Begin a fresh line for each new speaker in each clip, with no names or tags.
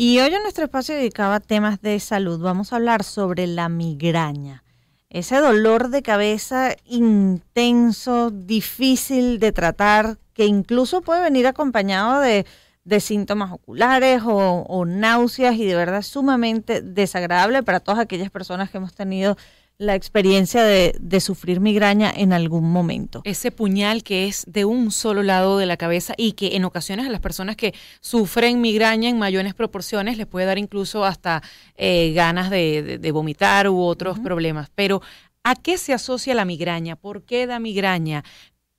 Y hoy en nuestro espacio dedicado a temas de salud vamos a hablar sobre la migraña. Ese dolor de cabeza intenso, difícil de tratar, que incluso puede venir acompañado de, síntomas oculares o, o náuseas y de verdad sumamente desagradable para todas aquellas personas que hemos tenido la experiencia de, sufrir migraña en algún momento.
Ese puñal que es de un solo lado de la cabeza y que en ocasiones a las personas que sufren migraña en mayores proporciones les puede dar incluso hasta eh, ganas de, vomitar u otros problemas. Pero, ¿a qué se asocia la migraña? ¿Por qué da migraña?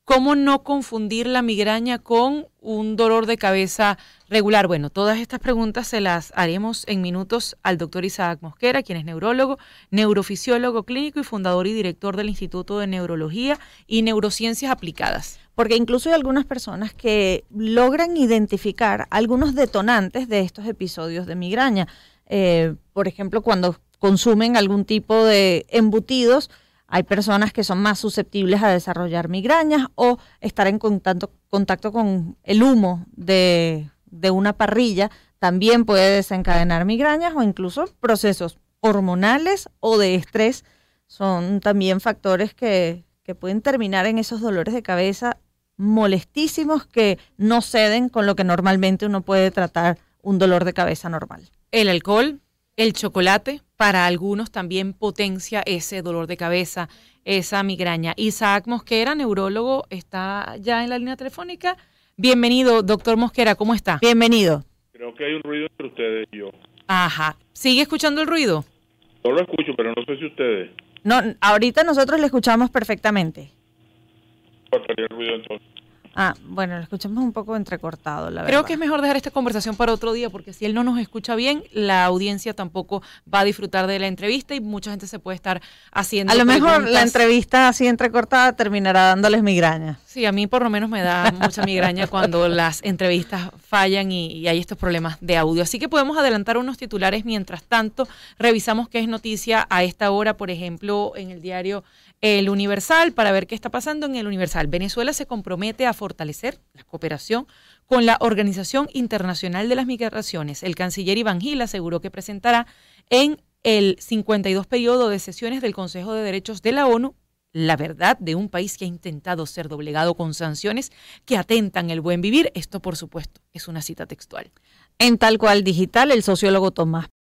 ¿Cómo no confundir la migraña con un dolor de cabeza regular? Bueno, todas estas preguntas se las haremos en minutos al doctor Isaac Mosquera, quien es neurólogo, neurofisiólogo clínico y fundador y director del Instituto de Neurología y Neurociencias Aplicadas.
Porque incluso hay algunas personas que logran identificar algunos detonantes de estos episodios de migraña. Eh, por ejemplo, cuando consumen algún tipo de embutidos, hay personas que son más susceptibles a desarrollar migrañas o estar en contacto, contacto con el humo de, una parrilla también puede desencadenar migrañas o incluso procesos hormonales o de estrés son también factores que, que pueden terminar en esos dolores de cabeza molestísimos que no ceden con lo que normalmente uno puede tratar un dolor de cabeza normal.
El alcohol, el chocolate para algunos también potencia ese dolor de cabeza, esa migraña. Isaac Mosquera, neurólogo, está ya en la línea telefónica. Bienvenido, doctor Mosquera, ¿cómo está?
Bienvenido.
Creo que hay un ruido entre ustedes y yo.
Ajá. ¿Sigue escuchando el ruido?
Yo lo escucho, pero no sé si ustedes.
No, ahorita nosotros le escuchamos perfectamente.
¿Cuál sería el ruido entonces?
Ah, bueno, lo escuchamos un poco entrecortado, la
verdad.
Creo
que es mejor dejar esta conversación para otro día, porque si él no nos escucha bien, la audiencia tampoco va a disfrutar de la entrevista y mucha gente se puede estar haciendo.
A lo mejor la entrevista así entrecortada terminará dándoles migraña.
Sí, a mí por lo menos me da mucha migraña cuando las entrevistas fallan y, y, hay estos problemas de audio. Así que podemos adelantar unos titulares mientras tanto. Revisamos qué es noticia a esta hora, por ejemplo, en el diario el Universal para ver qué está pasando en el Universal. Venezuela se compromete a fortalecer la cooperación con la Organización Internacional de las Migraciones. El canciller Iván Gil aseguró que presentará en el 52 periodo de sesiones del Consejo de Derechos de la ONU la verdad de un país que ha intentado ser doblegado con sanciones que atentan el buen vivir. Esto, por supuesto, es una cita textual.
En tal cual digital, el sociólogo Tomás